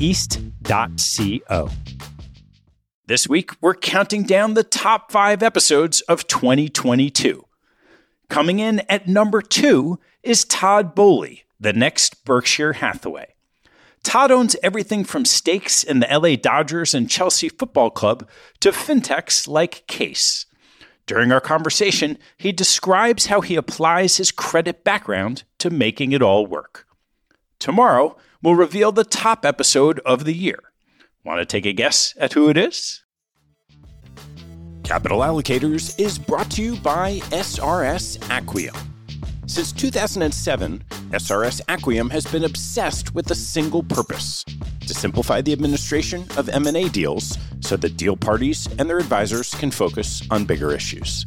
east.co. This week, we're counting down the top five episodes of 2022. Coming in at number two is Todd Boehly, the next Berkshire Hathaway. Todd owns everything from stakes in the LA Dodgers and Chelsea Football Club to fintechs like Case. During our conversation, he describes how he applies his credit background to making it all work. Tomorrow, we'll reveal the top episode of the year. Want to take a guess at who it is? Capital Allocators is brought to you by SRS Acquiom. Since 2007, SRS Acquiom has been obsessed with a single purpose: to simplify the administration of M&A deals so that deal parties and their advisors can focus on bigger issues.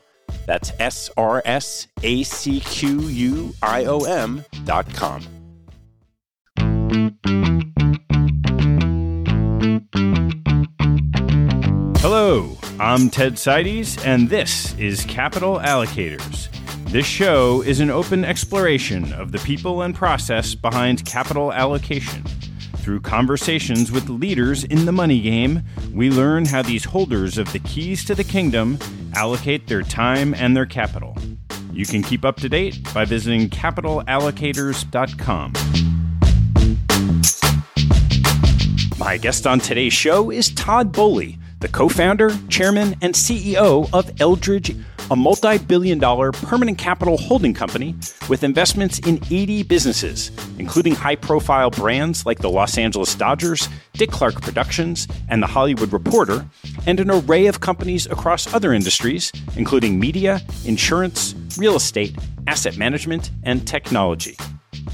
That's S R S A C Q U I O M dot com. Hello, I'm Ted Seides, and this is Capital Allocators. This show is an open exploration of the people and process behind capital allocation. Through conversations with leaders in the money game, we learn how these holders of the keys to the kingdom allocate their time and their capital. You can keep up to date by visiting capitalallocators.com. My guest on today's show is Todd Boehly the co founder, chairman, and CEO of Eldridge, a multi billion dollar permanent capital holding company with investments in 80 businesses, including high profile brands like the Los Angeles Dodgers, Dick Clark Productions, and The Hollywood Reporter, and an array of companies across other industries, including media, insurance, real estate, asset management, and technology.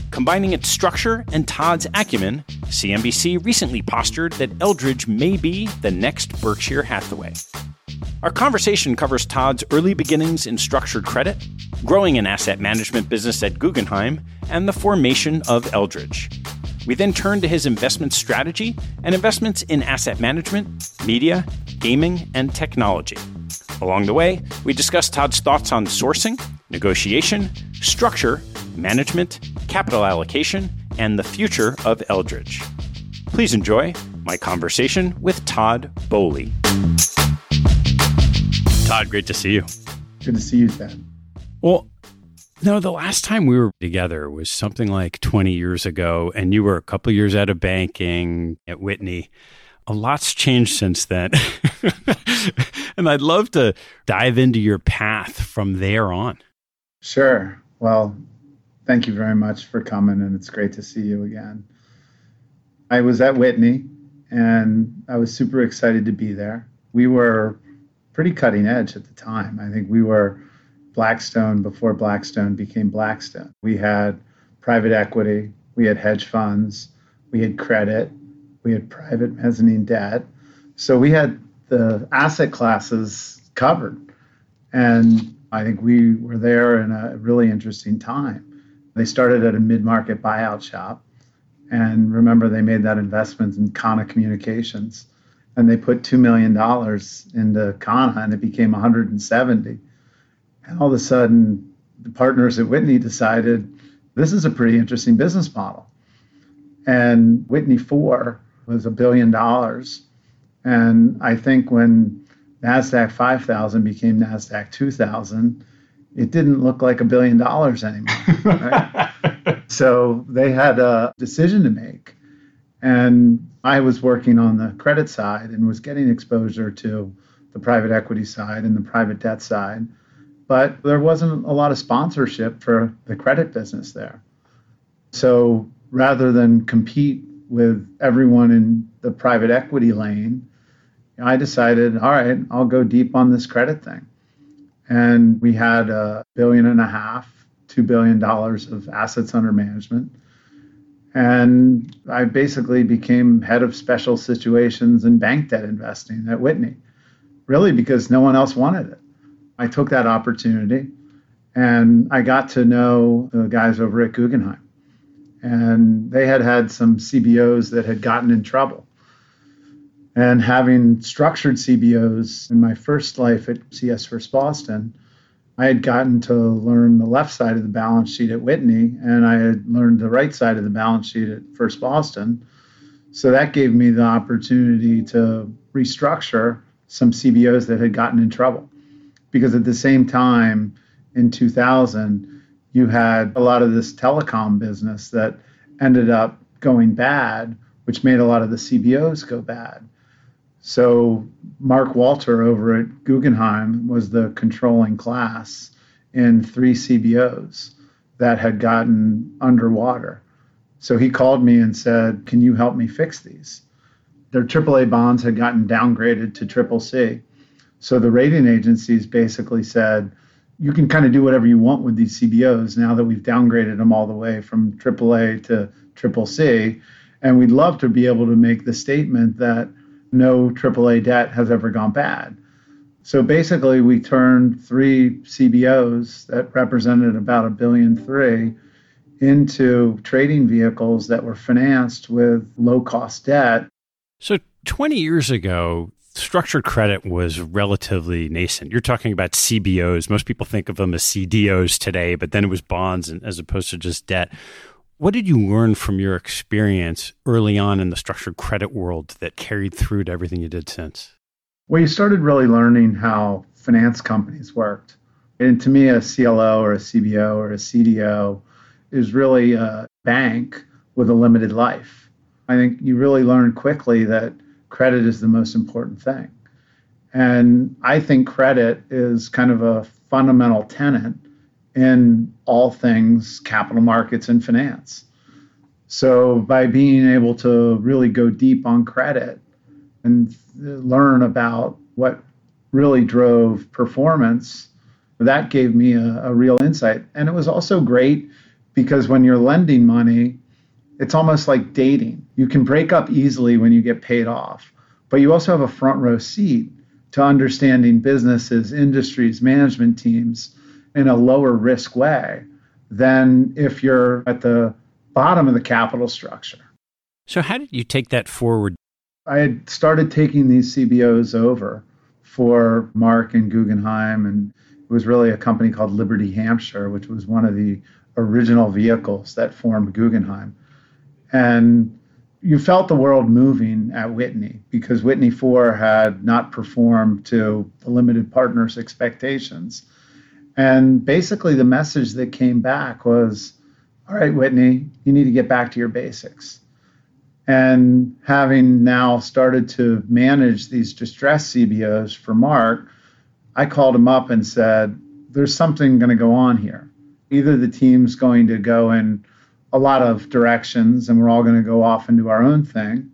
Combining its structure and Todd's acumen, CNBC recently postured that Eldridge may be the next Berkshire Hathaway. Our conversation covers Todd's early beginnings in structured credit, growing an asset management business at Guggenheim, and the formation of Eldridge. We then turn to his investment strategy and investments in asset management, media, gaming, and technology. Along the way, we discuss Todd's thoughts on sourcing, negotiation, structure, management, capital allocation, and the future of Eldridge. Please enjoy my conversation with Todd Boehly. Todd, great to see you. Good to see you, Ted. Well, No, the last time we were together was something like 20 years ago, and you were a couple years out of banking at Whitney. A lot's changed since then. and I'd love to dive into your path from there on. Sure. Well, thank you very much for coming, and it's great to see you again. I was at Whitney, and I was super excited to be there. We were pretty cutting edge at the time. I think we were Blackstone before Blackstone became Blackstone. We had private equity, we had hedge funds, we had credit, we had private mezzanine debt. So we had the asset classes covered. And I think we were there in a really interesting time. They started at a mid market buyout shop. And remember, they made that investment in Kana Communications. And they put $2 million into Kana, and it became 170. And all of a sudden, the partners at Whitney decided this is a pretty interesting business model. And Whitney 4 was a billion dollars. And I think when NASDAQ 5000 became NASDAQ 2000, it didn't look like a billion dollars anymore. Right? so they had a decision to make. And I was working on the credit side and was getting exposure to the private equity side and the private debt side. But there wasn't a lot of sponsorship for the credit business there. So rather than compete with everyone in the private equity lane, I decided, all right, I'll go deep on this credit thing. And we had a billion and a half, two billion dollars of assets under management. And I basically became head of special situations and bank debt investing at Whitney, really because no one else wanted it. I took that opportunity and I got to know the guys over at Guggenheim. And they had had some CBOs that had gotten in trouble. And having structured CBOs in my first life at CS First Boston, I had gotten to learn the left side of the balance sheet at Whitney, and I had learned the right side of the balance sheet at First Boston. So that gave me the opportunity to restructure some CBOs that had gotten in trouble. Because at the same time, in 2000, you had a lot of this telecom business that ended up going bad, which made a lot of the CBOs go bad. So Mark Walter over at Guggenheim was the controlling class in three CBOs that had gotten underwater. So he called me and said, Can you help me fix these? Their AAA bonds had gotten downgraded to triple C. So the rating agencies basically said, You can kind of do whatever you want with these CBOs now that we've downgraded them all the way from AAA to triple C. And we'd love to be able to make the statement that no AAA debt has ever gone bad. So basically, we turned three CBOs that represented about a billion three into trading vehicles that were financed with low cost debt. So 20 years ago, structured credit was relatively nascent. You're talking about CBOs. Most people think of them as CDOs today, but then it was bonds as opposed to just debt. What did you learn from your experience early on in the structured credit world that carried through to everything you did since? Well, you started really learning how finance companies worked. And to me, a CLO or a CBO or a CDO is really a bank with a limited life. I think you really learn quickly that credit is the most important thing. And I think credit is kind of a fundamental tenet in all things capital markets and finance. So, by being able to really go deep on credit and learn about what really drove performance, that gave me a, a, real insight. And it was also great because when you're lending money, it's almost like dating. You can break up easily when you get paid off, but you also have a front row seat to understanding businesses, industries, management teams in a lower risk way than if you're at the bottom of the capital structure. So, how did you take that forward? I had started taking these CBOs over for Mark and Guggenheim, and it was really a company called Liberty Hampshire, which was one of the original vehicles that formed Guggenheim. And you felt the world moving at Whitney because Whitney 4 had not performed to the limited partners' expectations. And basically, the message that came back was all right, Whitney, you need to get back to your basics. And having now started to manage these distressed CBOs for Mark, I called him up and said, There's something going to go on here. Either the team's going to go in a lot of directions and we're all going to go off and do our own thing,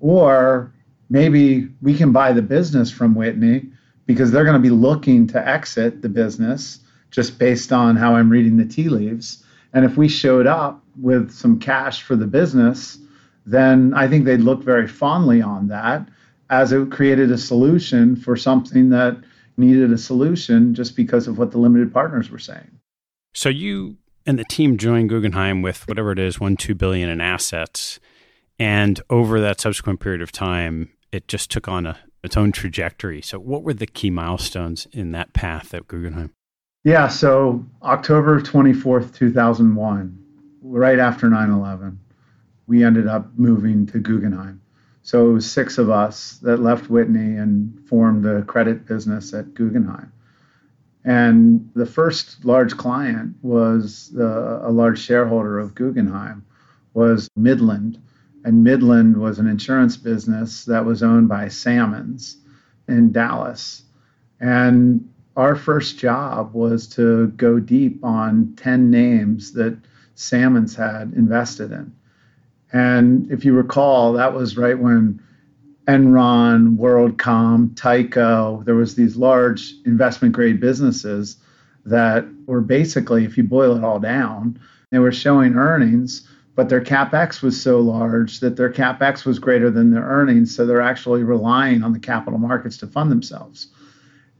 or maybe we can buy the business from Whitney because they're going to be looking to exit the business just based on how I'm reading the tea leaves. And if we showed up with some cash for the business, then I think they'd look very fondly on that as it created a solution for something that needed a solution just because of what the limited partners were saying. So you and the team joined Guggenheim with whatever it is, one, two billion in assets. And over that subsequent period of time, it just took on a, its own trajectory. So, what were the key milestones in that path at Guggenheim? Yeah, so October 24th, 2001, right after 9 11, we ended up moving to Guggenheim. So it was six of us that left Whitney and formed the credit business at Guggenheim. And the first large client was uh, a large shareholder of Guggenheim, was Midland, and Midland was an insurance business that was owned by Sammons in Dallas. And our first job was to go deep on 10 names that Sammons had invested in. And if you recall, that was right when Enron, WorldCom, Tyco, there was these large investment grade businesses that were basically, if you boil it all down, they were showing earnings but their capex was so large that their capex was greater than their earnings, so they're actually relying on the capital markets to fund themselves.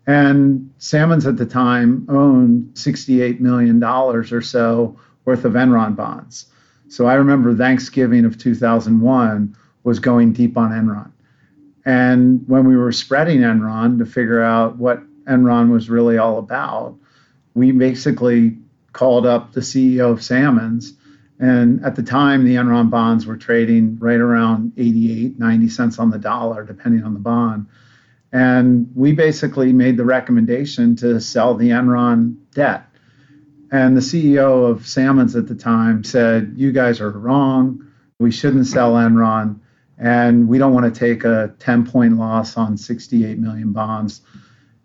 And Sammons at the time owned $68 million or so worth of Enron bonds. So I remember Thanksgiving of 2001 was going deep on Enron. And when we were spreading Enron to figure out what Enron was really all about, we basically called up the CEO of Sammons and at the time, the Enron bonds were trading right around 88, 90 cents on the dollar, depending on the bond. And we basically made the recommendation to sell the Enron debt. And the CEO of Sammons at the time said, You guys are wrong. We shouldn't sell Enron. And we don't want to take a 10 point loss on 68 million bonds.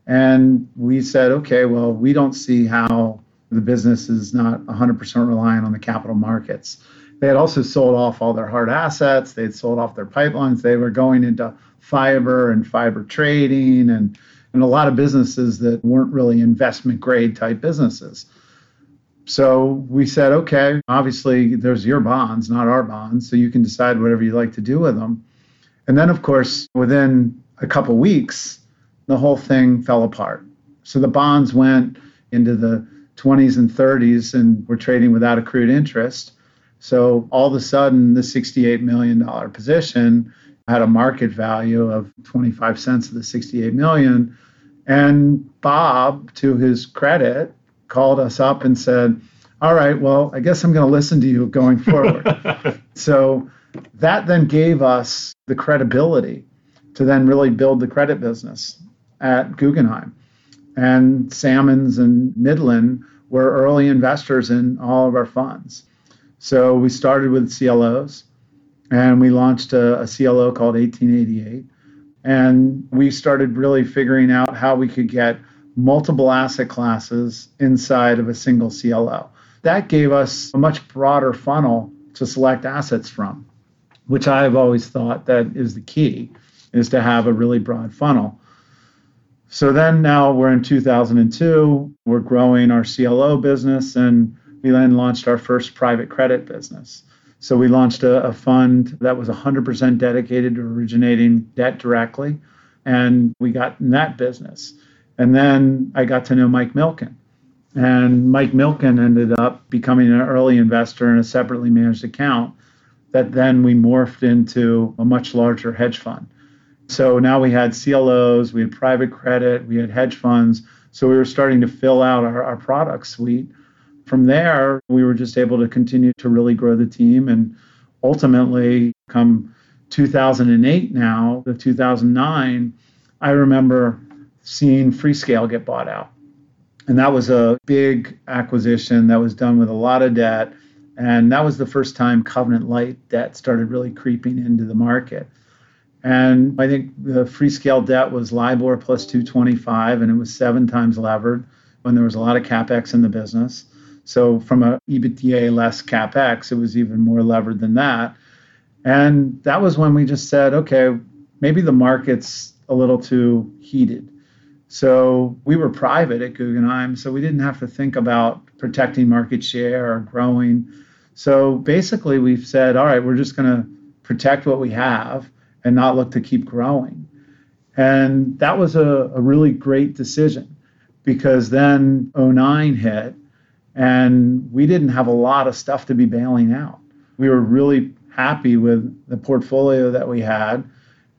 And we said, Okay, well, we don't see how the business is not 100% reliant on the capital markets. They had also sold off all their hard assets. They had sold off their pipelines. They were going into fiber and fiber trading and, and a lot of businesses that weren't really investment grade type businesses. So we said, okay, obviously there's your bonds, not our bonds, so you can decide whatever you like to do with them. And then, of course, within a couple weeks, the whole thing fell apart. So the bonds went into the 20s and 30s and were trading without accrued interest. So all of a sudden, the $68 million position had a market value of 25 cents of the 68 million. And Bob, to his credit, called us up and said, All right, well, I guess I'm going to listen to you going forward. so that then gave us the credibility to then really build the credit business at Guggenheim. And Sammons and Midland were early investors in all of our funds. So we started with CLOs and we launched a, a, CLO called 1888. And we started really figuring out how we could get multiple asset classes inside of a single CLO. That gave us a much broader funnel to select assets from, which I've always thought that is the key, is to have a really broad funnel. So then now we're in 2002, we're growing our CLO business, and we then launched our first private credit business. So we launched a, a fund that was 100% dedicated to originating debt directly, and we got in that business. And then I got to know Mike Milken. And Mike Milken ended up becoming an early investor in a separately managed account that then we morphed into a much larger hedge fund. So now we had CLOs, we had private credit, we had hedge funds. So we were starting to fill out our, our product suite. From there, we were just able to continue to really grow the team. And ultimately, come 2008 now, the 2009, I remember seeing Freescale get bought out. And that was a big acquisition that was done with a lot of debt. And that was the first time covenant light debt started really creeping into the market. And I think the Freescale debt was LIBOR plus 225, and it was seven times levered when there was a lot of capex in the business. So from a EBITDA less capex, it was even more levered than that. And that was when we just said, okay, maybe the market's a little too heated. So we were private at Guggenheim, so we didn't have to think about protecting market share or growing. So basically, we've said, all right, we're just going to protect what we have and not look to keep growing. And that was a, a really great decision because then 09 hit and we didn't have a lot of stuff to be bailing out. We were really happy with the portfolio that we had.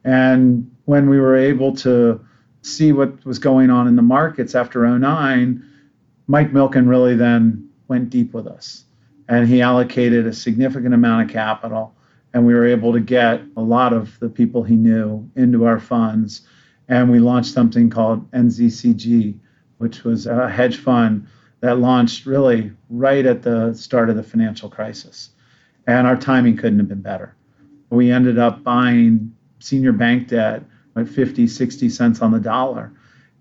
And when we were able to see what was going on in the markets after 09, Mike Milken really then went deep with us. And he allocated a significant amount of capital and we were able to get a lot of the people he knew into our funds. And we launched something called NZCG, which was a hedge fund that launched really right at the start of the financial crisis. And our timing couldn't have been better. We ended up buying senior bank debt at 50, 60 cents on the dollar.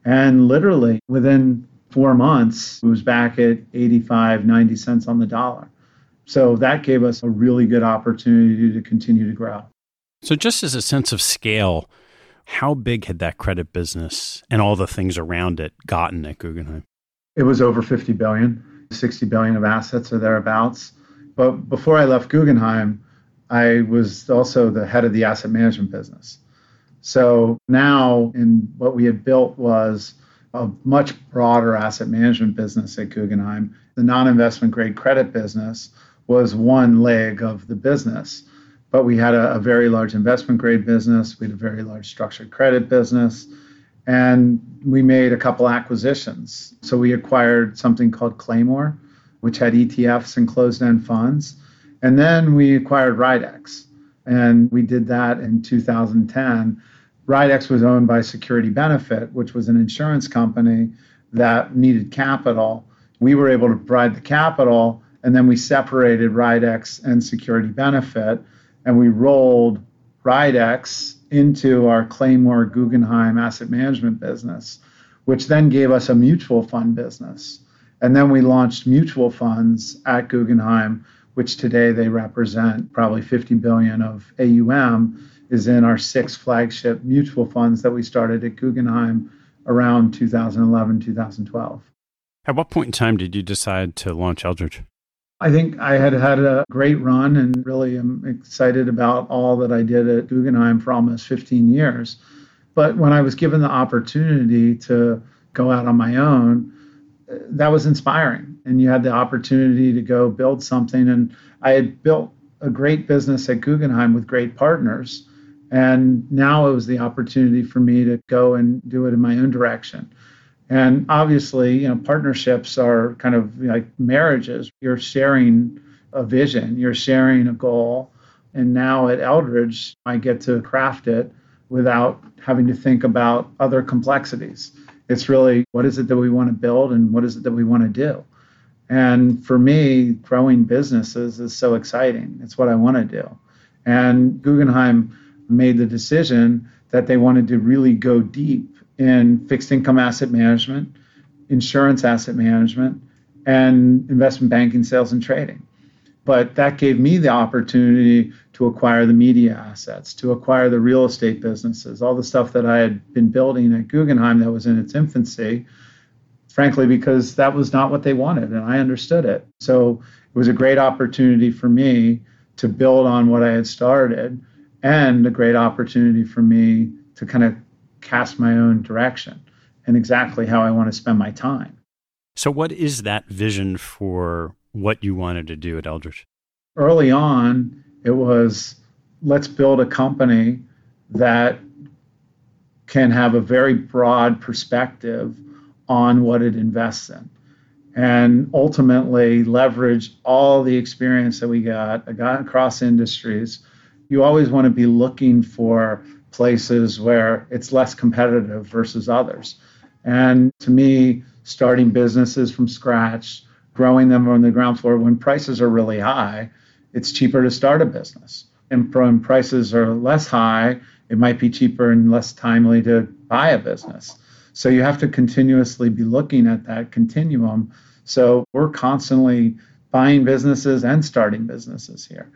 And literally within four months, it was back at 85, 90 cents on the dollar. So that gave us a really good opportunity to continue to grow. So, just as a sense of scale, how big had that credit business and all the things around it gotten at Guggenheim? It was over 50 billion, 60 billion of assets or thereabouts. But before I left Guggenheim, I was also the head of the asset management business. So now, in what we had built was a much broader asset management business at Guggenheim. The non investment grade credit business was one leg of the business. But we had a, a very large investment grade business, we had a very large structured credit business, and we made a couple acquisitions. So we acquired something called Claymore, which had ETFs and closed end funds. And then we acquired Rydex, and we did that in 2010. Rydex was owned by Security Benefit, which was an insurance company that needed capital. We were able to provide the capital and then we separated Rydex and Security Benefit, and we rolled Rydex into our Claymore Guggenheim asset management business, which then gave us a mutual fund business. And then we launched mutual funds at Guggenheim, which today they represent probably 50 billion of AUM, is in our six flagship mutual funds that we started at Guggenheim around 2011, 2012. At what point in time did you decide to launch Eldridge? I think I had had a great run and really am excited about all that I did at Guggenheim for almost 15 years. But when I was given the opportunity to go out on my own, that was inspiring. And you had the opportunity to go build something. And I had built a great business at Guggenheim with great partners. And now it was the opportunity for me to go and do it in my own direction. And obviously, you know, partnerships are kind of like marriages. You're sharing a vision, you're sharing a goal. And now at Eldridge, I get to craft it without having to think about other complexities. It's really what is it that we want to build and what is it that we want to do. And for me, growing businesses is so exciting. It's what I want to do. And Guggenheim made the decision that they wanted to really go deep in fixed income asset management, insurance asset management, and investment banking, sales, and trading. But that gave me the opportunity to acquire the media assets, to acquire the real estate businesses, all the stuff that I had been building at Guggenheim that was in its infancy, frankly, because that was not what they wanted, and I understood it. So it was a great opportunity for me to build on what I had started, and a great opportunity for me to kind of cast my own direction and exactly how I want to spend my time. So, what is that vision for what you wanted to do at Eldridge? Early on, it was let's build a company that can have a very broad perspective on what it invests in and ultimately leverage all the experience that we got, got across industries. You always want to be looking for places where it's less competitive versus others. And to me, starting businesses from scratch, growing them on the ground floor. When prices are really high, it's cheaper to start a business. And when prices are less high, it might be cheaper and less timely to buy a business. So you have to continuously be looking at that continuum. So we're constantly buying businesses and starting businesses here.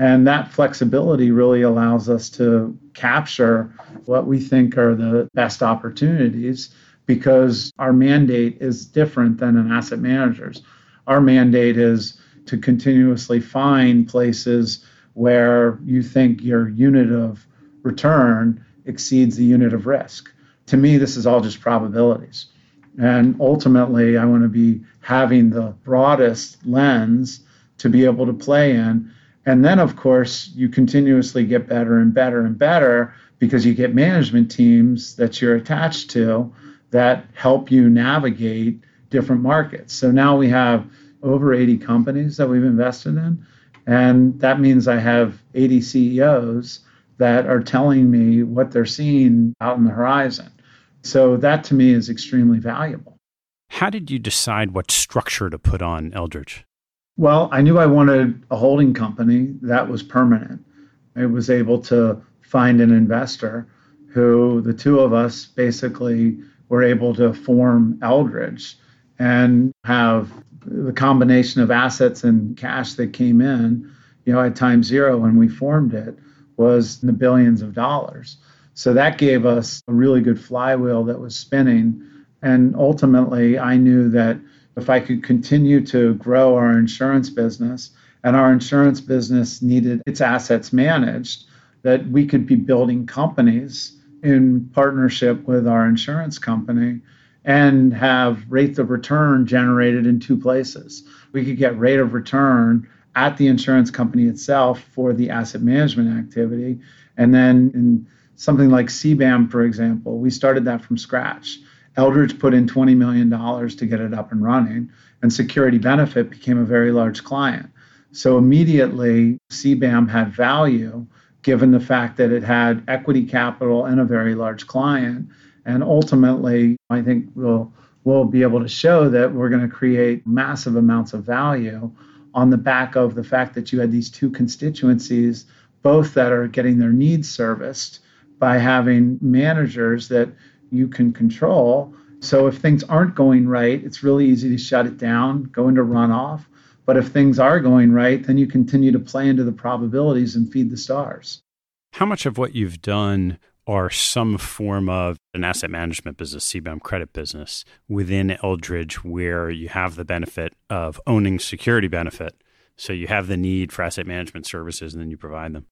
And that flexibility really allows us to capture what we think are the best opportunities because our mandate is different than an asset manager's. Our mandate is to continuously find places where you think your unit of return exceeds the unit of risk. To me, this is all just probabilities. And ultimately, I want to be having the broadest lens to be able to play in. And then, of course, you continuously get better and better and better because you get management teams that you're attached to that help you navigate different markets. So now we have over 80 companies that we've invested in. And that means I have 80 CEOs that are telling me what they're seeing out in the horizon. So that to me is extremely valuable. How did you decide what structure to put on Eldridge? Well, I knew I wanted a holding company that was permanent. I was able to find an investor who the two of us basically were able to form Eldridge and have the combination of assets and cash that came in, you know, at time zero when we formed it was in the billions of dollars. So that gave us a really good flywheel that was spinning and ultimately, I knew that if I could continue to grow our insurance business, and our insurance business needed its assets managed, that we could be building companies in partnership with our insurance company and have rate of return generated in two places. We could get rate of return at the insurance company itself for the asset management activity. And then in something like CBAM, for example, we started that from scratch. Eldridge put in $20 million to get it up and running, and Security Benefit became a very large client. So immediately, CBAM had value given the fact that it had equity capital and a very large client. And ultimately, I think we'll, we'll be able to show that we're going to create massive amounts of value on the back of the fact that you had these two constituencies, both that are getting their needs serviced by having managers that you can control. So if things aren't going right, it's really easy to shut it down, go into runoff. But if things are going right, then you continue to play into the probabilities and feed the stars. How much of what you've done are some form of an asset management business, CBAM credit business within Eldridge, where you have the benefit of owning security benefit. So you have the need for asset management services and then you provide them.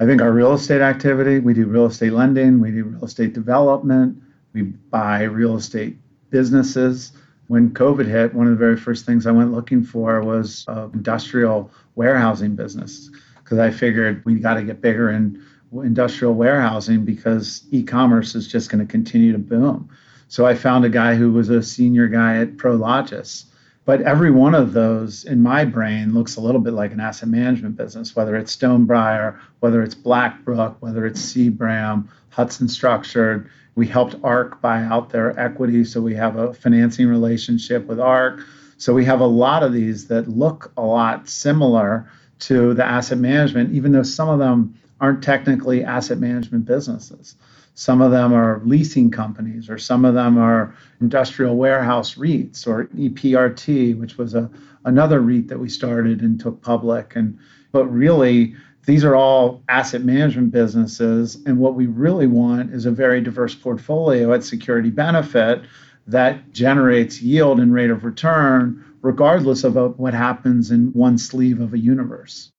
I think our real estate activity, we do real estate lending, we do real estate development, we buy real estate businesses. When COVID hit, one of the very first things I went looking for was an industrial warehousing business because I figured we got to get bigger in industrial warehousing because e-commerce is just going to continue to boom. So I found a guy who was a senior guy at Prologis. But every one of those in my brain looks a little bit like an asset management business, whether it's Stonebriar, whether it's Blackbrook, whether it's CBAM, Hudson Structured. We helped ARC buy out their equity, so we have a financing relationship with ARC. So we have a lot of these that look a lot similar to the asset management, even though some of them aren't technically asset management businesses. Some of them are leasing companies, or some of them are industrial warehouse REITs, or EPRT, which was a another REIT that we started and took public. And but really, these are all asset management businesses. And what we really want is a very diverse portfolio at security benefit that generates yield and rate of return, regardless of what happens in one sleeve of a universe.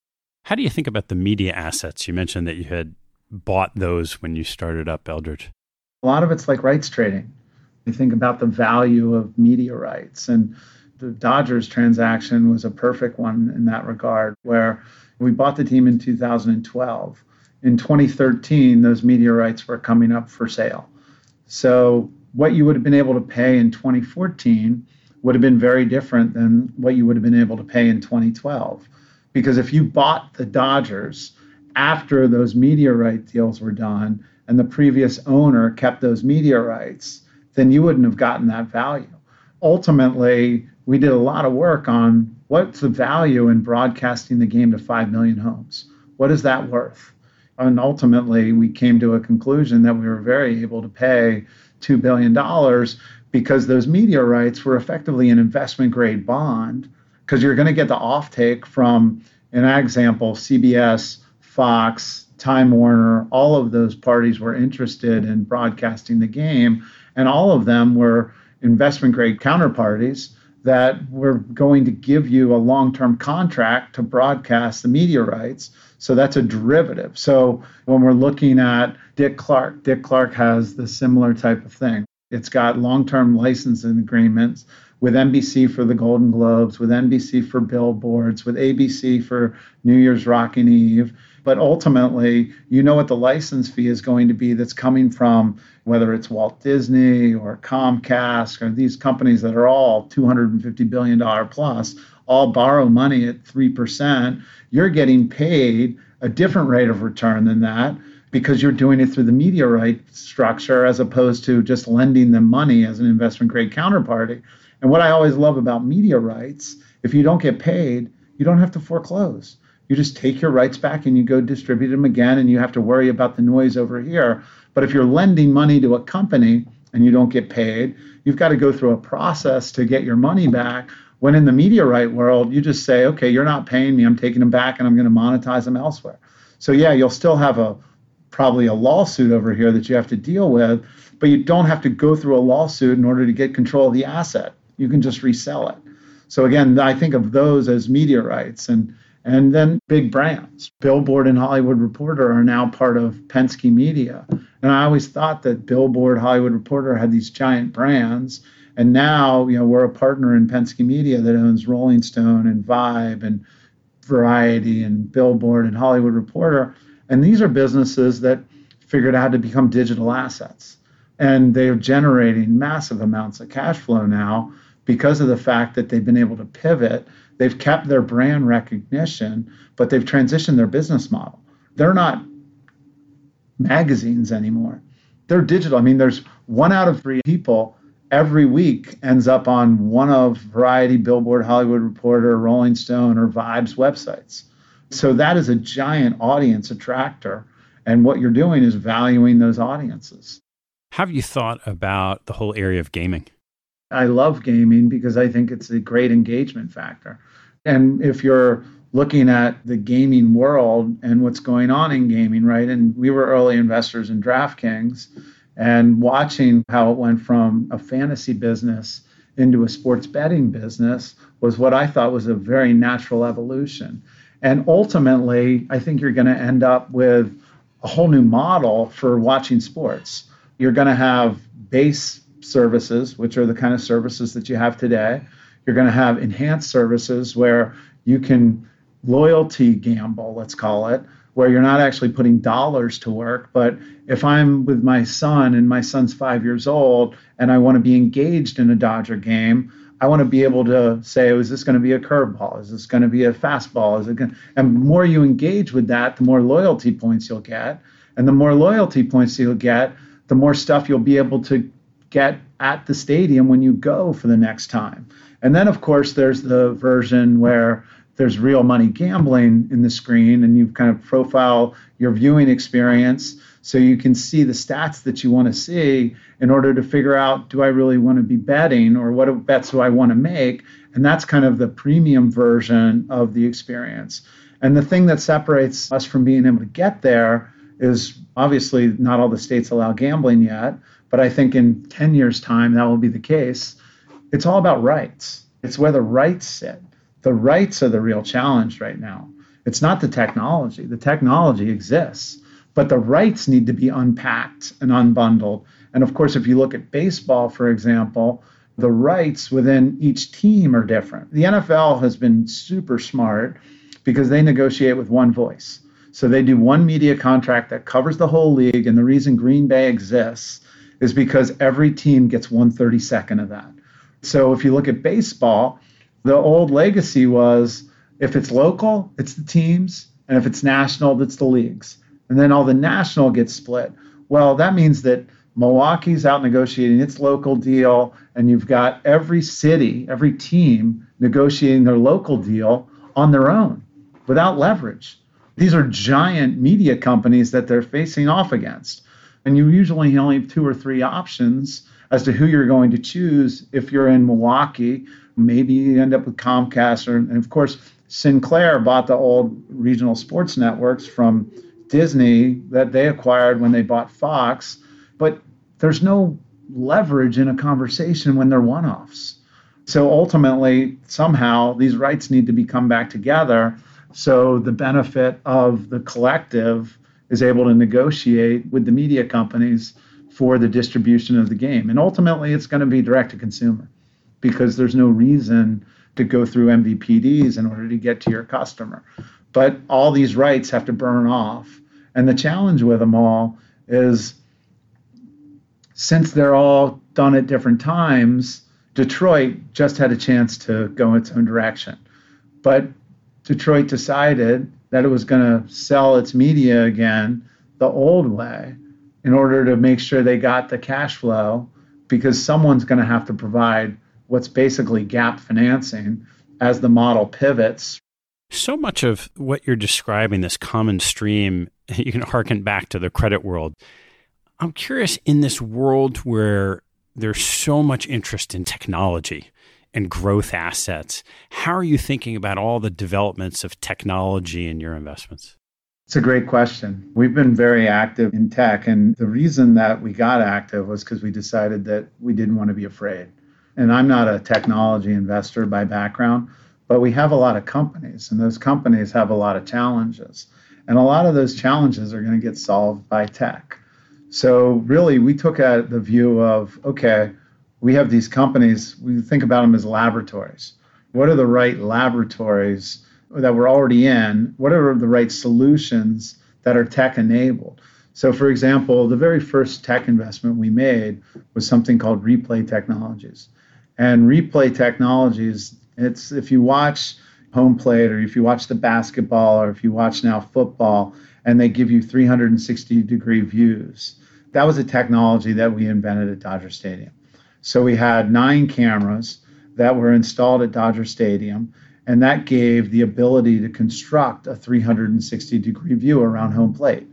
How do you think about the media assets? You mentioned that you had bought those when you started up Eldridge. A lot of it's like rights trading. You think about the value of media rights. And the Dodgers transaction was a perfect one in that regard, where we bought the team in 2012. In 2013, those media rights were coming up for sale. So, what you would have been able to pay in 2014 would have been very different than what you would have been able to pay in 2012. Because if you bought the Dodgers after those media right deals were done and the previous owner kept those media rights, then you wouldn't have gotten that value. ultimately, we did a lot of work on what's the value in broadcasting the game to 5 million homes? What is that worth? And ultimately, we came to a conclusion that we were very able to pay $2 billion because those media rights were effectively an investment grade bond because you're going to get the offtake from, in that example, CBS, Fox, Time Warner, all of those parties were interested in broadcasting the game, and all of them were investment grade counterparties that were going to give you a long term contract to broadcast the media rights. So that's a derivative. So when we're looking at Dick Clark, Dick Clark has the similar type of thing. It's got long term licensing agreements with NBC for the Golden Globes, with NBC for billboards, with ABC for New Year's Rockin' Eve. But ultimately, you know what the license fee is going to be that's coming from whether it's Walt Disney or Comcast or these companies that are all $250 billion plus, all borrow money at 3%. You're getting paid a different rate of return than that because you're doing it through the media right structure as opposed to just lending them money as an investment grade counterparty. And what I always love about media rights, if you don't get paid, you don't have to foreclose. You just take your rights back and you go distribute them again, and you have to worry about the noise over here. But if you're lending money to a company and you don't get paid, you've got to go through a process to get your money back. When in the media right world, you just say, okay, you're not paying me, I'm taking them back and I'm going to monetize them elsewhere. So, yeah, you'll still have a probably a lawsuit over here that you have to deal with, but you don't have to go through a lawsuit in order to get control of the asset. You can just resell it. So again, I think of those as media rights and and then big brands. Billboard and Hollywood Reporter are now part of Penske Media. And I always thought that Billboard, Hollywood Reporter had these giant brands. And now, you know, we're a partner in Penske Media that owns Rolling Stone and Vibe and Variety and Billboard and Hollywood Reporter. And these are businesses that figured out how to become digital assets. And they're generating massive amounts of cash flow now because of the fact that they've been able to pivot. They've kept their brand recognition, but they've transitioned their business model. They're not magazines anymore. They're digital. I mean, there's one out of three people every week ends up on one of Variety, Billboard, Hollywood Reporter, Rolling Stone, or Vibes websites. So that is a giant audience attractor. And what you're doing is valuing those audiences. Have you thought about the whole area of gaming? I love gaming because I think it's a great engagement factor. And if you're looking at the gaming world and what's going on in gaming, right? And we were early investors in DraftKings and watching how it went from a fantasy business into a sports betting business was what I thought was a very natural evolution. And ultimately, I think you're going to end up with a whole new model for watching sports. You're going to have base services, which are the kind of services that you have today. You're going to have enhanced services where you can loyalty gamble, let's call it, where you're not actually putting dollars to work. But if I'm with my son and my son's five years old and I want to be engaged in a Dodger game, I want to be able to say, oh, is this going to be a curveball? Is this going to be a fastball? Is it going and the more you engage with that, the more loyalty points you'll get. And the more loyalty points you'll get, the more stuff you'll be able to get at the stadium when you go for the next time. And then, of course, there's the version where there's real money gambling in the screen and you kind of profile your viewing experience so you can see the stats that you want to see in order to figure out do I really want to be betting or what bets do I want to make? And that's kind of the premium version of the experience. And the thing that separates us from being able to get there is obviously not all the states allow gambling yet, but I think in 10 years' time that will be the case. It's all about rights. It's where the rights sit the rights are the real challenge right now. It's not the technology. The technology exists, but the rights need to be unpacked and unbundled. And of course, if you look at baseball, for example, the rights within each team are different. The NFL has been super smart because they negotiate with one voice. So they do one media contract that covers the whole league. And the reason Green Bay exists is because every team gets 132nd of that. So if you look at baseball, the old legacy was if it's local, it's the teams, and if it's national, it's the leagues. And then all the national gets split. Well, that means that Milwaukee's out negotiating its local deal, and you've got every city, every team negotiating their local deal on their own without leverage. These are giant media companies that they're facing off against. And you usually only have two or three options as to who you're going to choose if you're in Milwaukee. Maybe you end up with Comcast, or, and of course, Sinclair bought the old regional sports networks from Disney that they acquired when they bought Fox. But there's no leverage in a conversation when they're one offs. So ultimately, somehow, these rights need to be come back together so the benefit of the collective is able to negotiate with the media companies for the distribution of the game. And ultimately, it's going to be direct to consumer because there's no reason to go through MVPDs in order to get to your customer. But all these rights have to burn off. And the challenge with them all is since they're all done at different times, Detroit just had a chance to go its own direction. But Detroit decided that it was going to sell its media again the old way in order to make sure they got the cash flow because someone's going to have to provide what's basically gap financing as the model pivots. So much of what you're describing, this common stream, you can harken back to the credit world. I'm curious in this world where there's so much interest in technology, and growth assets. How are you thinking about all the developments of technology in your investments? It's a great question. We've been very active in tech, and the reason that we got active was because we decided that we didn't want to be afraid. And I'm not a technology investor by background, but we have a lot of companies, and those companies have a lot of challenges. And a lot of those challenges are going to get solved by tech. So, really, we took at the view of okay, we have these companies, we think about them as laboratories. What are the right laboratories that we're already in? What are the right solutions that are tech enabled? So, for example, the very first tech investment we made was something called Replay Technologies. And Replay Technologies, it's if you watch home plate or if you watch the basketball or if you watch now football and they give you 360 degree views, that was a technology that we invented at Dodger Stadium. So we had nine cameras that were installed at Dodger Stadium, and that gave the ability to construct a 360 degree view around home plate.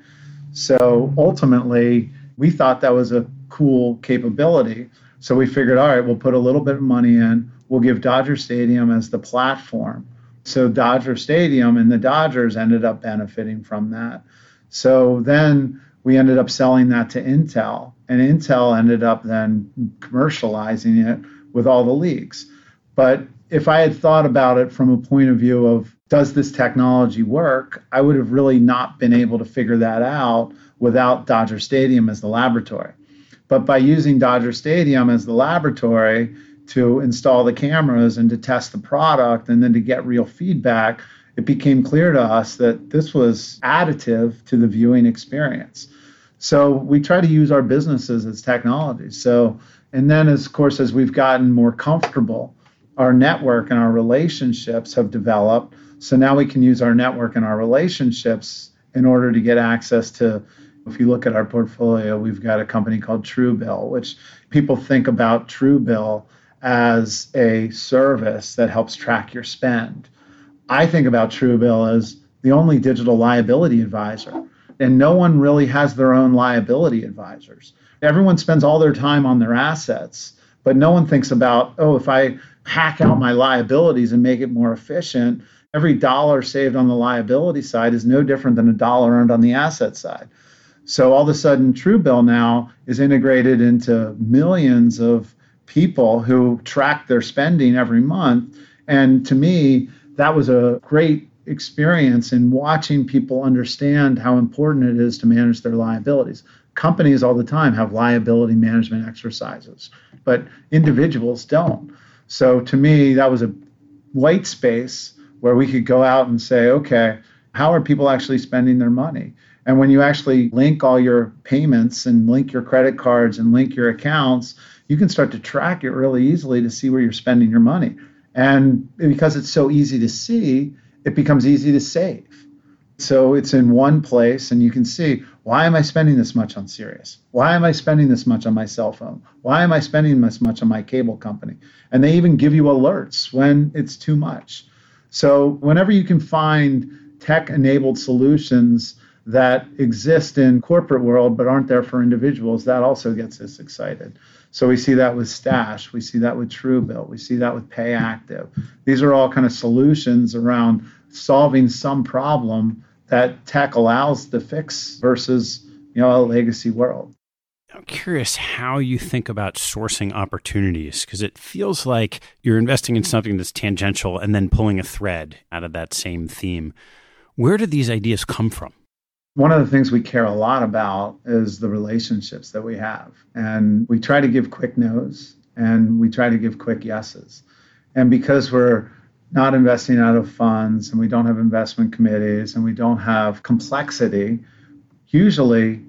So ultimately, we thought that was a cool capability. So we figured, all right, we'll put a little bit of money in, we'll give Dodger Stadium as the platform. So Dodger Stadium and the Dodgers ended up benefiting from that. So then we ended up selling that to Intel, and Intel ended up then commercializing it with all the leagues. But if I had thought about it from a point of view of does this technology work, I would have really not been able to figure that out without Dodger Stadium as the laboratory. But by using Dodger Stadium as the laboratory to install the cameras and to test the product and then to get real feedback, it became clear to us that this was additive to the viewing experience. So we try to use our businesses as technology. So, and then as, of course, as we've gotten more comfortable, our network and our relationships have developed. So now we can use our network and our relationships in order to get access to. If you look at our portfolio, we've got a company called Truebill, which people think about Truebill as a service that helps track your spend. I think about Truebill as the only digital liability advisor and no one really has their own liability advisors. Everyone spends all their time on their assets, but no one thinks about, oh, if I hack out my liabilities and make it more efficient, every dollar saved on the liability side is no different than a dollar earned on the asset side. So all of a sudden, Truebill now is integrated into millions of people who track their spending every month. And to me, that was a great experience in watching people understand how important it is to manage their liabilities. Companies all the time have liability management exercises, but individuals don't. So to me, that was a white space where we could go out and say, okay, how are people actually spending their money? And when you actually link all your payments and link your credit cards and link your accounts, you can start to track it really easily to see where you're spending your money. And because it's so easy to see, it becomes easy to save. So it's in one place, and you can see why am I spending this much on Sirius? Why am I spending this much on my cell phone? Why am I spending this much on my cable company? And they even give you alerts when it's too much. So whenever you can find tech enabled solutions that exist in corporate world but aren't there for individuals, that also gets us excited. So we see that with Stash, we see that with Truebill, we see that with PayActiv. These are all kind of solutions around solving some problem that tech allows to fix versus you know a legacy world. I'm curious how you think about sourcing opportunities because it feels like you're investing in something that's tangential and then pulling a thread out of that same theme. Where do these ideas come from? One of the things we care a lot about is the relationships that we have. And we try to give quick no's and we try to give quick yeses. And because we're not investing out of funds and we don't have investment committees and we don't have complexity, usually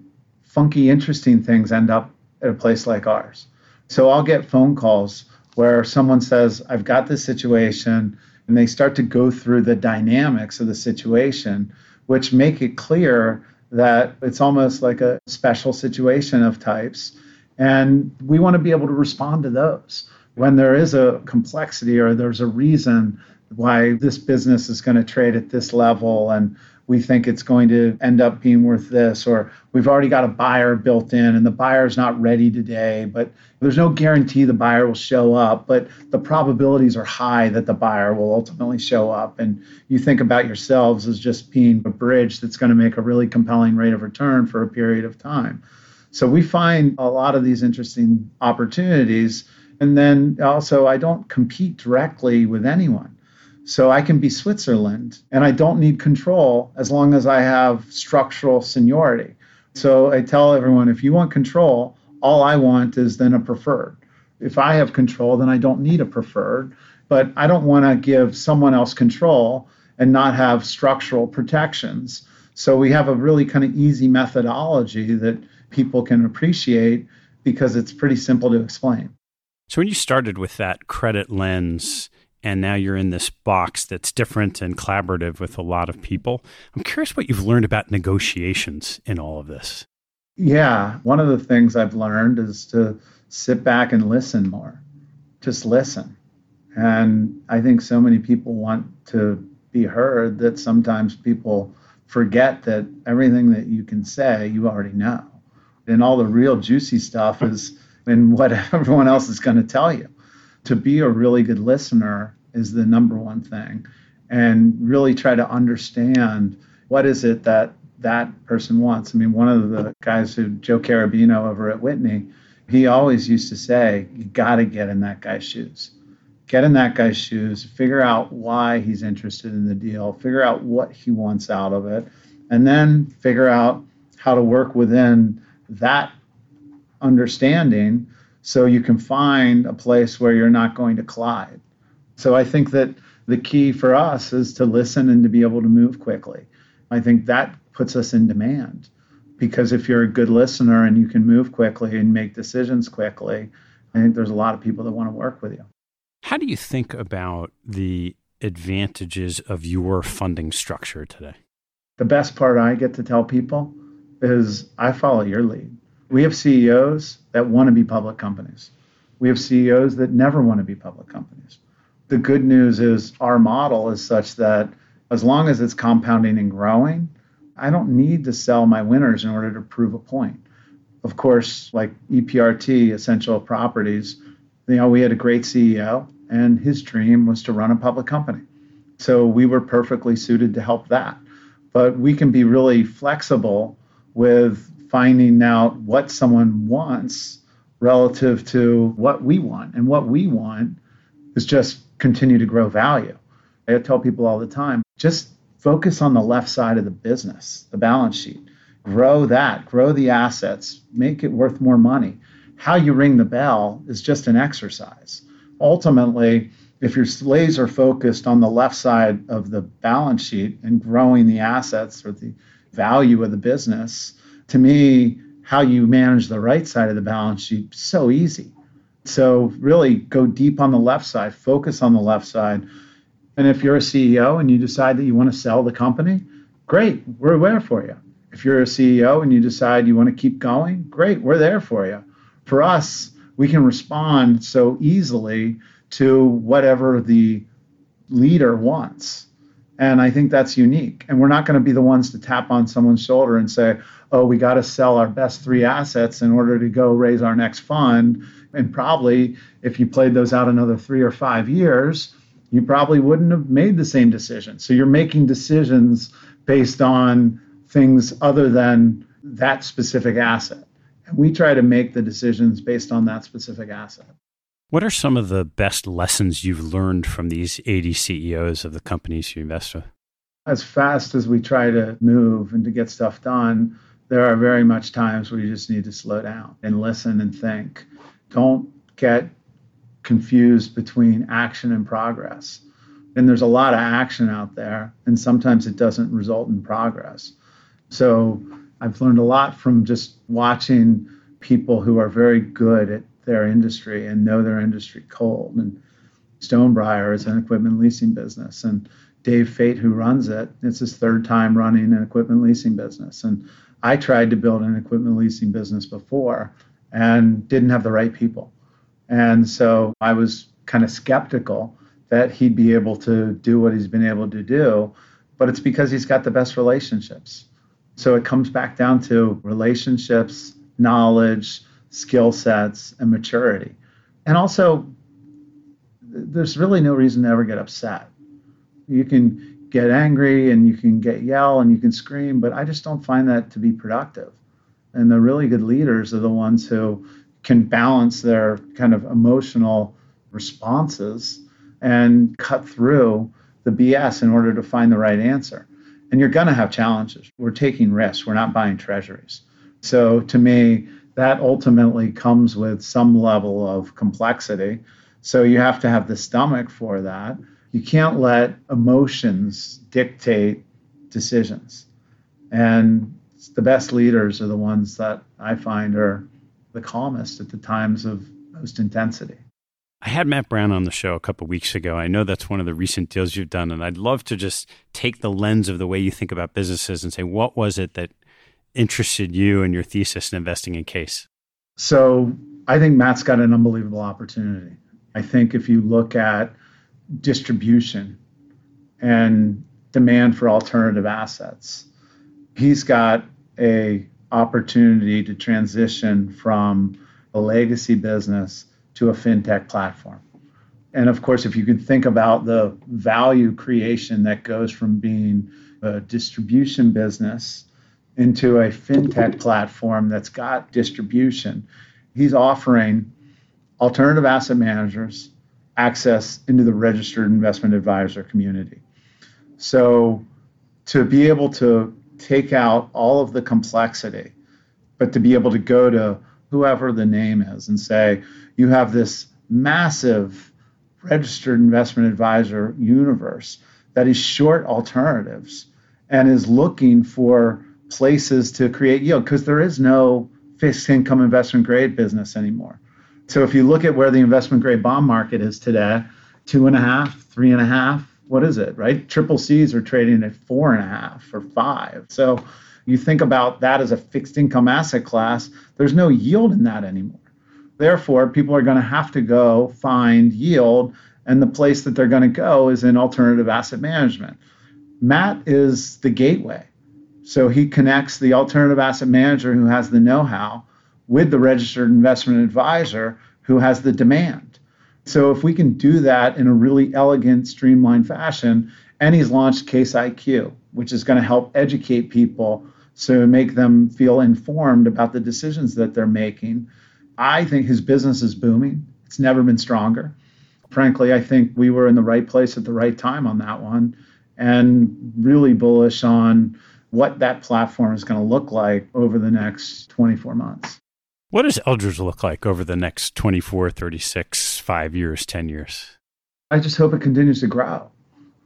funky, interesting things end up at a place like ours. So I'll get phone calls where someone says, I've got this situation, and they start to go through the dynamics of the situation, which make it clear that it's almost like a special situation of types. And we want to be able to respond to those when there is a complexity or there's a reason why this business is going to trade at this level and we think it's going to end up being worth this or we've already got a buyer built in and the buyer's not ready today but there's no guarantee the buyer will show up but the probabilities are high that the buyer will ultimately show up and you think about yourselves as just being a bridge that's going to make a really compelling rate of return for a period of time so we find a lot of these interesting opportunities and then also, I don't compete directly with anyone. So I can be Switzerland and I don't need control as long as I have structural seniority. So I tell everyone if you want control, all I want is then a preferred. If I have control, then I don't need a preferred. But I don't want to give someone else control and not have structural protections. So we have a really kind of easy methodology that people can appreciate because it's pretty simple to explain. So when you started with that credit lens and now you're in this box that's different and collaborative with a lot of people, I'm curious what you've learned about negotiations in all of this. Yeah, one of the things I've learned is to sit back and listen more. Just listen. And I think so many people want to be heard that sometimes people forget that everything that you can say, you already know. And all the real juicy stuff is in what everyone else is going to tell you. To be a really good listener is the number one thing, and really try to understand what is it that that person wants. I mean, one of the guys who Joe Carabino over at Whitney, he always used to say, "You got to get in that guy's shoes." Get in that guy's shoes, figure out why he's interested in the deal, figure out what he wants out of it, and then figure out how to work within that understanding so you can find a place where you're not going to collide. So I think that the key for us is to listen and to be able to move quickly. I think that puts us in demand because if you're a good listener and you can move quickly and make decisions quickly, I think there's a lot of people that want to work with you. How do you think about the advantages of your funding structure today? The best part I get to tell people is I follow your lead. We have CEOs that want to be public companies. We have CEOs that never want to be public companies. The good news is our model is such that as long as it's compounding and growing, I don't need to sell my winners in order to prove a point. Of course, like EPRT, Essential Properties, you know, we had a great CEO and his dream was to run a public company. So we were perfectly suited to help that. But we can be really flexible with finding out what someone wants relative to what we want. And what we want is just continue to grow value. I tell people all the time just focus on the left side of the business, the balance sheet. Grow that, grow the assets, make it worth more money. How you ring the bell is just an exercise. Ultimately, if you're laser focused on the left side of the balance sheet and growing the assets or the value of the business, to me, how you manage the right side of the balance sheet so easy. So really go deep on the left side, focus on the left side. And if you're a CEO and you decide that you want to sell the company, great, we're there for you. If you're a CEO and you decide you want to keep going, great, we're there for you. For us, we can respond so easily to whatever the leader wants. And I think that's unique. And we're not going to be the ones to tap on someone's shoulder and say, oh, we got to sell our best three assets in order to go raise our next fund. And probably if you played those out another three or five years, you probably wouldn't have made the same decision. So you're making decisions based on things other than that specific asset. And we try to make the decisions based on that specific asset. What are some of the best lessons you've learned from these 80 CEOs of the companies you invest with? As fast as we try to move and to get stuff done, there are very much times where you just need to slow down and listen and think. Don't get confused between action and progress. And there's a lot of action out there, and sometimes it doesn't result in progress. So I've learned a lot from just watching people who are very good at their industry and know their industry cold. And Stonebriar is an equipment leasing business, and Dave Fate, who runs it, it's his third time running an equipment leasing business. And I tried to build an equipment leasing business before and didn't have the right people. And so I was kind of skeptical that he'd be able to do what he's been able to do, but it's because he's got the best relationships. So it comes back down to relationships, knowledge, skill sets, and maturity. And also, there's really no reason to ever get upset. You can get angry and you can get yell and you can scream, but I just don't find that to be productive. And the really good leaders are the ones who can balance their kind of emotional responses and cut through the BS in order to find the right answer. And you're going to have challenges. We're taking risks, we're not buying treasuries. So to me, that ultimately comes with some level of complexity. So you have to have the stomach for that. You can't let emotions dictate decisions. And the best leaders are the ones that I find are the calmest at the times of most intensity. I had Matt Brown on the show a couple weeks ago. I know that's one of the recent deals you've done, and I'd love to just take the lens of the way you think about businesses and say, what was it that interested you and your thesis in investing in CAIS? So I think Matt's got an unbelievable opportunity. I think if you look at distribution and demand for alternative assets, he's got a opportunity to transition from a legacy business to a fintech platform. And of course, if you can think about the value creation that goes from being a distribution business into a fintech platform that's got distribution. He's offering alternative asset managers access into the registered investment advisor community. So to be able to take out all of the complexity, but to be able to go to whoever the name is and say, you have this massive registered investment advisor universe that is short alternatives and is looking for places to create yield because there is no fixed income investment grade business anymore. So if you look at where the investment grade bond market is today, two and a half, three and a half, what is it, right? Triple C's are trading at four and a half or five. So you think about that as a fixed income asset class, there's no yield in that anymore. Therefore, people are going to have to go find yield, and the place that they're going to go is in alternative asset management. Matt is the gateway. So he connects the alternative asset manager who has the know how with the registered investment advisor who has the demand. So if we can do that in a really elegant, streamlined fashion, and he's launched CAIS IQ, which is going to help educate people so make them feel informed about the decisions that they're making. I think his business is booming. It's never been stronger. Frankly, I think we were in the right place at the right time on that one and really bullish on what that platform is going to look like over the next 24 months. What does Eldridge look like over the next 24, 36, five years, 10 years? I just hope it continues to grow.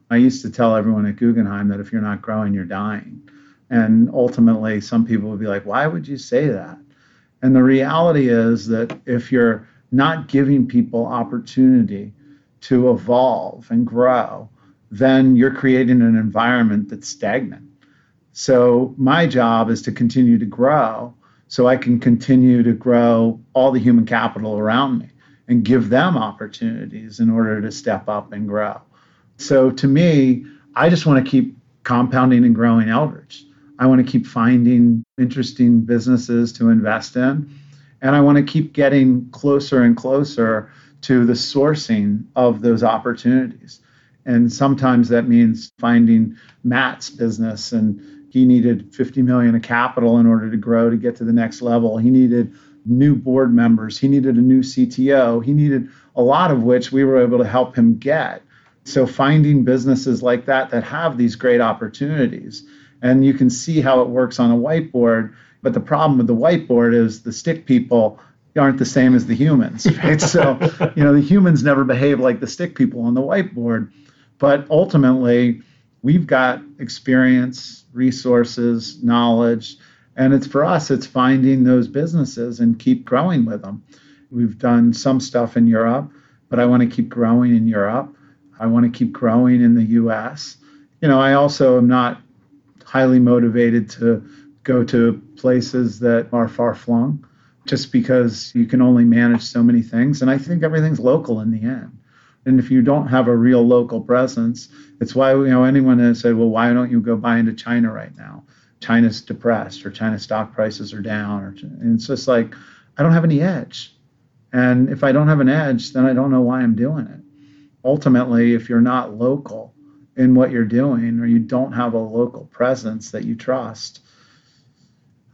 I used to tell everyone at Guggenheim that if you're not growing, you're dying. And ultimately, some people would be like, why would you say that? And the reality is that if you're not giving people opportunity to evolve and grow, then you're creating an environment that's stagnant So my job is to continue to grow so I can continue to grow all the human capital around me and give them opportunities in order to step up and grow. So to me, I just want to keep compounding and growing Eldridge. I want to keep finding interesting businesses to invest in. And I want to keep getting closer and closer to the sourcing of those opportunities. And sometimes that means finding Matt's business and he needed 50 million of capital in order to grow to get to the next level. He needed new board members. He needed a new CTO. He needed a lot of which we were able to help him get. So finding businesses like that that have these great opportunities. And you can see how it works on a whiteboard. But the problem with the whiteboard is the stick people aren't the same as the humans, right? so, you know, the humans never behave like the stick people on the whiteboard. But ultimately, we've got experience, resources, knowledge, and it's for us, it's finding those businesses and keep growing with them. We've done some stuff in Europe, but I want to keep growing in Europe. I want to keep growing in the US. You know, I also am not highly motivated to go to places that are far flung just because you can only manage so many things. And I think everything's local in the end. And if you don't have a real local presence, it's why you know anyone has said, well, why don't you go buy into China right now? China's depressed or China's stock prices are down, or and it's just like I don't have any edge. And if I don't have an edge, then I don't know why I'm doing it. Ultimately, if you're not local in what you're doing or you don't have a local presence that you trust,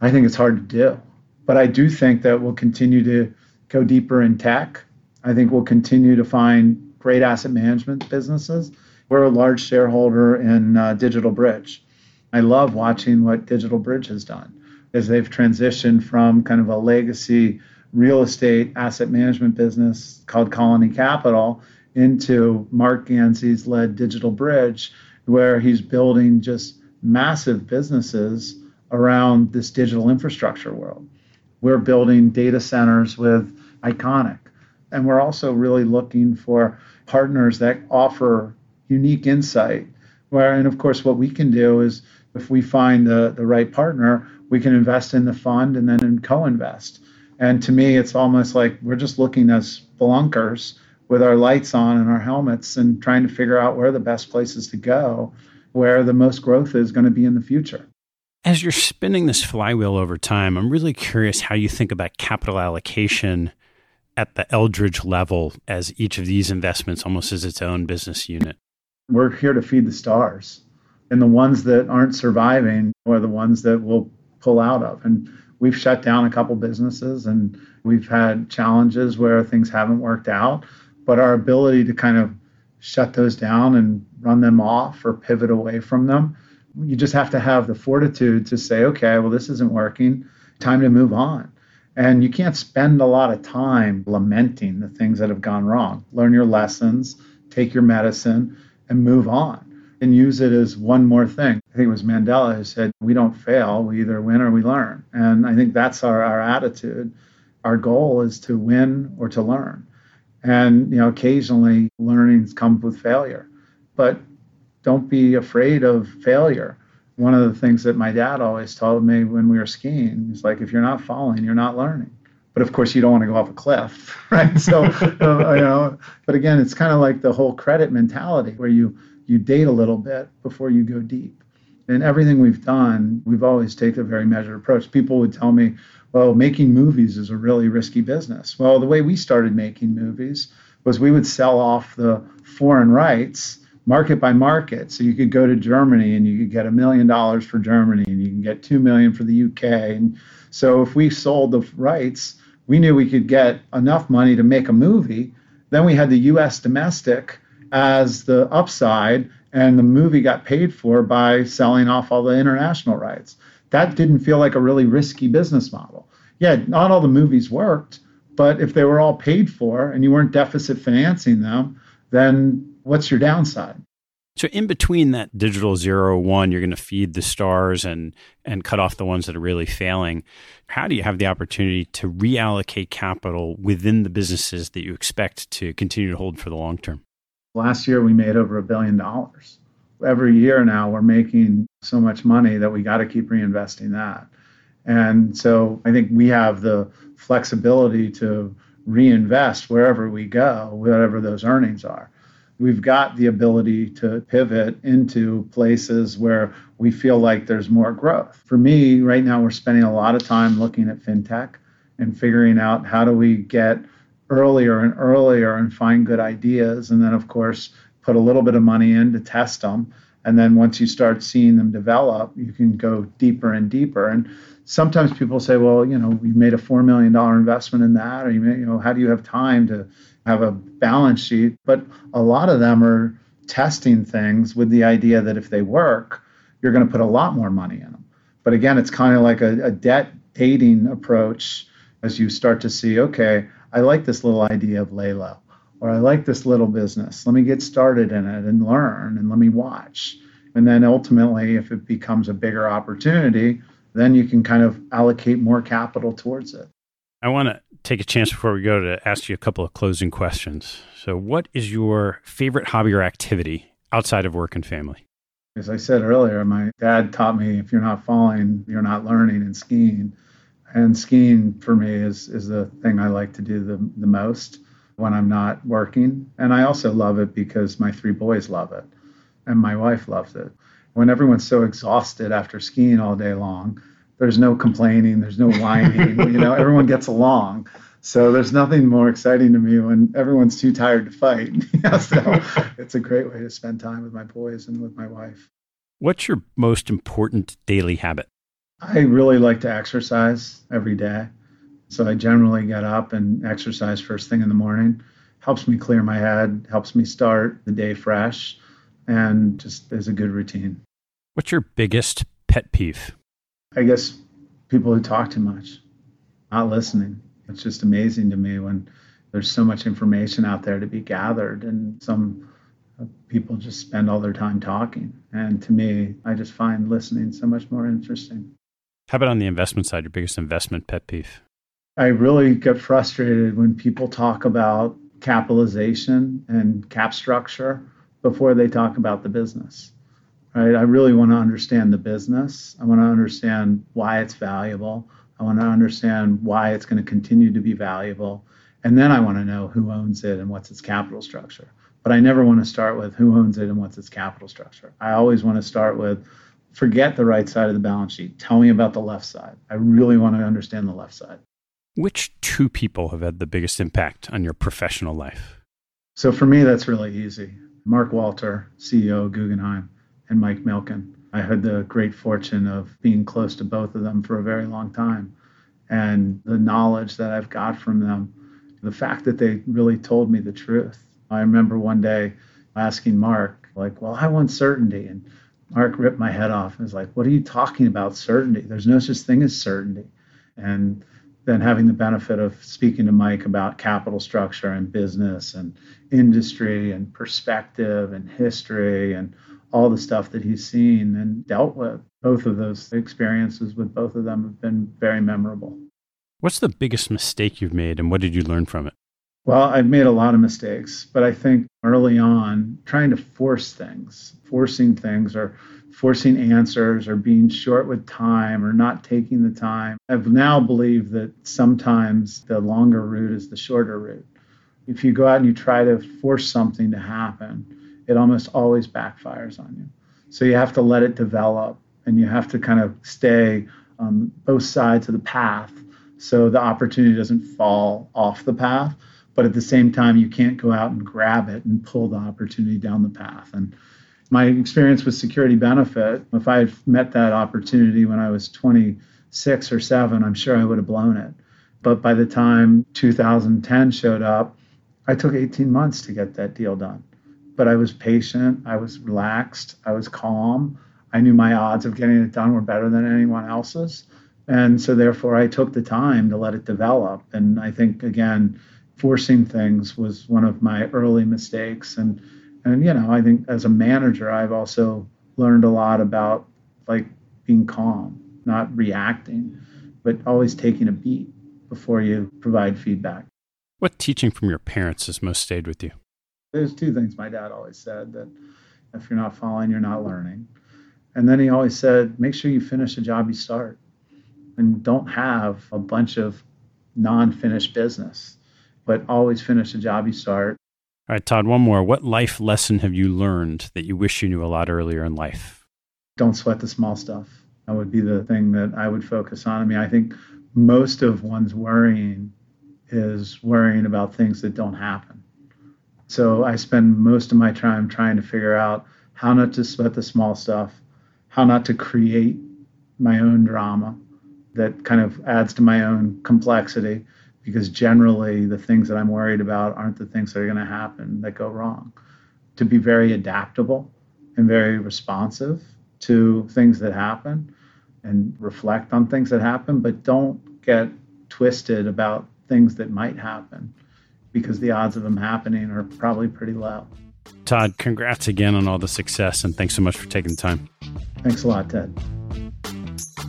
I think it's hard to do. But I do think that we'll continue to go deeper in tech. I think we'll continue to find great asset management businesses. We're a large shareholder in uh, Digital Bridge. I love watching what Digital Bridge has done as they've transitioned from kind of a legacy real estate asset management business called Colony Capital into Marc Ganzi's led Digital Bridge, where he's building just massive businesses around this digital infrastructure world. We're building data centers with Iconic. And we're also really looking for partners that offer unique insight. Where, and of course, what we can do is if we find the, the right partner, we can invest in the fund and then co invest. And to me, it's almost like we're just looking as spelunkers with our lights on and our helmets and trying to figure out where the best places to go, where the most growth is going to be in the future. As you're spinning this flywheel over time, I'm really curious how you think about capital allocation at the Eldridge level as each of these investments almost as its own business unit. We're here to feed the stars and the ones that aren't surviving are the ones that we'll pull out of. And we've shut down a couple businesses and we've had challenges where things haven't worked out. But our ability to kind of shut those down and run them off or pivot away from them, you just have to have the fortitude to say, okay, well, this isn't working. Time to move on. And you can't spend a lot of time lamenting the things that have gone wrong. Learn your lessons, take your medicine, and move on and use it as one more thing. I think it was Mandela who said, We don't fail, we either win or we learn. And I think that's our, our attitude. Our goal is to win or to learn. And, you know, occasionally learning comes with failure. But don't be afraid of failure. One of the things that my dad always told me when we were skiing is like, if you're not falling, you're not learning. But of course, you don't want to go off a cliff, right? So, uh, you know, but again, it's kind of like the whole credit mentality where you you date a little bit before you go deep. And everything we've done, we've always taken a very measured approach. People would tell me, well, making movies is a really risky business. Well, the way we started making movies was we would sell off the foreign rights market by market. So you could go to Germany and you could get a million dollars for Germany and you can get two million for the UK. And so if we sold the rights, we knew we could get enough money to make a movie. Then we had the US domestic as the upside, and the movie got paid for by selling off all the international rights. That didn't feel like a really risky business model. Yeah, not all the movies worked, but if they were all paid for and you weren't deficit financing them, then what's your downside? So in between that digital zero one, you're going to feed the stars and and cut off the ones that are really failing. How do you have the opportunity to reallocate capital within the businesses that you expect to continue to hold for the long term? Last year, we made over a billion dollars. every year now we're making so much money that we got to keep reinvesting that. And so I think we have the flexibility to reinvest wherever we go, whatever those earnings are. We've got the ability to pivot into places where we feel like there's more growth. For me, right now, we're spending a lot of time looking at fintech and figuring out how do we get earlier and earlier and find good ideas. And then, of course, put a little bit of money in to test them. And then once you start seeing them develop, you can go deeper and deeper. And sometimes people say, well, you know, we made a $4 million investment in that, or you, may, you know, how do you have time to have a balance sheet? But a lot of them are testing things with the idea that if they work, you're going to put a lot more money in them. But again, it's kind of like a, a debt dating approach as you start to see, okay, I like this little idea of Laylo or I like this little business. Let me get started in it and learn and let me watch. And then ultimately, if it becomes a bigger opportunity, then you can kind of allocate more capital towards it. I want to take a chance before we go to ask you a couple of closing questions. So, what is your favorite hobby or activity outside of work and family? As I said earlier, my dad taught me if you're not falling, you're not learning and skiing. And skiing for me is, is the thing I like to do the, the most when I'm not working. And I also love it because my three boys love it and my wife loves it. When everyone's so exhausted after skiing all day long, there's no complaining, there's no whining, you know, everyone gets along. So there's nothing more exciting to me when everyone's too tired to fight. so it's a great way to spend time with my boys and with my wife. What's your most important daily habit? I really like to exercise every day. So I generally get up and exercise first thing in the morning. Helps me clear my head, helps me start the day fresh, and just is a good routine. What's your biggest pet peeve? I guess people who talk too much, not listening. It's just amazing to me when there's so much information out there to be gathered, and some people just spend all their time talking. And to me, I just find listening so much more interesting. How about on the investment side, your biggest investment pet peeve? I really get frustrated when people talk about capitalization and cap structure before they talk about the business. Right? I really want to understand the business. I want to understand why it's valuable. I want to understand why it's going to continue to be valuable. And then I want to know who owns it and what's its capital structure. But I never want to start with who owns it and what's its capital structure. I always want to start with forget the right side of the balance sheet. Tell me about the left side. I really want to understand the left side. Which two people have had the biggest impact on your professional life? So for me, that's really easy. Mark Walter, CEO of Guggenheim, and Mike Milken. I had the great fortune of being close to both of them for a very long time. And the knowledge that I've got from them, the fact that they really told me the truth. I remember one day asking Mark, like, well, I want certainty. And Mark ripped my head off and was like, what are you talking about, certainty? There's no such thing as certainty. And then having the benefit of speaking to Mike about capital structure and business and industry and perspective and history and all the stuff that he's seen and dealt with. Both of those experiences with both of them have been very memorable. What's the biggest mistake you've made and what did you learn from it? Well, I've made a lot of mistakes, but I think early on, trying to force things, forcing things, or forcing answers, or being short with time, or not taking the time. I've now believed that sometimes the longer route is the shorter route. If you go out and you try to force something to happen, it almost always backfires on you. So you have to let it develop and you have to kind of stay on both sides of the path so the opportunity doesn't fall off the path. But at the same time you can't go out and grab it and pull the opportunity down the path. And my experience with security benefit if i had met that opportunity when i was 26 or 7 i'm sure i would have blown it. But by the time 2010 showed up i took 18 months to get that deal done but i was patient i was relaxed i was calm. I knew my odds of getting it done were better than anyone else's. And so therefore i took the time to let it develop. And i think again forcing things was one of my early mistakes. And and you know i think as a manager i've also learned a lot about like being calm not reacting but always taking a beat before you provide feedback. What teaching from your parents has most stayed with you there's two things my dad always said that If you're not following, you're not learning. And then he always said, make sure you finish the job you start and don't have a bunch of non finished business, but always finish the job you start. All right, Todd, one more. What life lesson have you learned that you wish you knew a lot earlier in life? Don't sweat the small stuff. That would be the thing that I would focus on. I mean, I think most of one's worrying is worrying about things that don't happen. So I spend most of my time trying to figure out how not to sweat the small stuff, how not to create my own drama that kind of adds to my own complexity because generally the things that I'm worried about aren't the things that are going to happen that go wrong. To be very adaptable and very responsive to things that happen and reflect on things that happen, but don't get twisted about things that might happen because the odds of them happening are probably pretty low. Todd, congrats again on all the success and thanks so much for taking the time. Thanks a lot, Ted.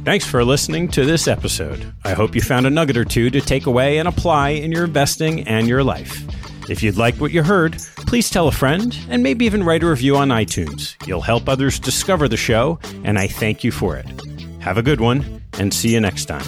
Thanks for listening to this episode. I hope you found a nugget or two to take away and apply in your investing and your life. If you'd like what you heard, please tell a friend and maybe even write a review on iTunes. You'll help others discover the show, and I thank you for it. Have a good one, and see you next time.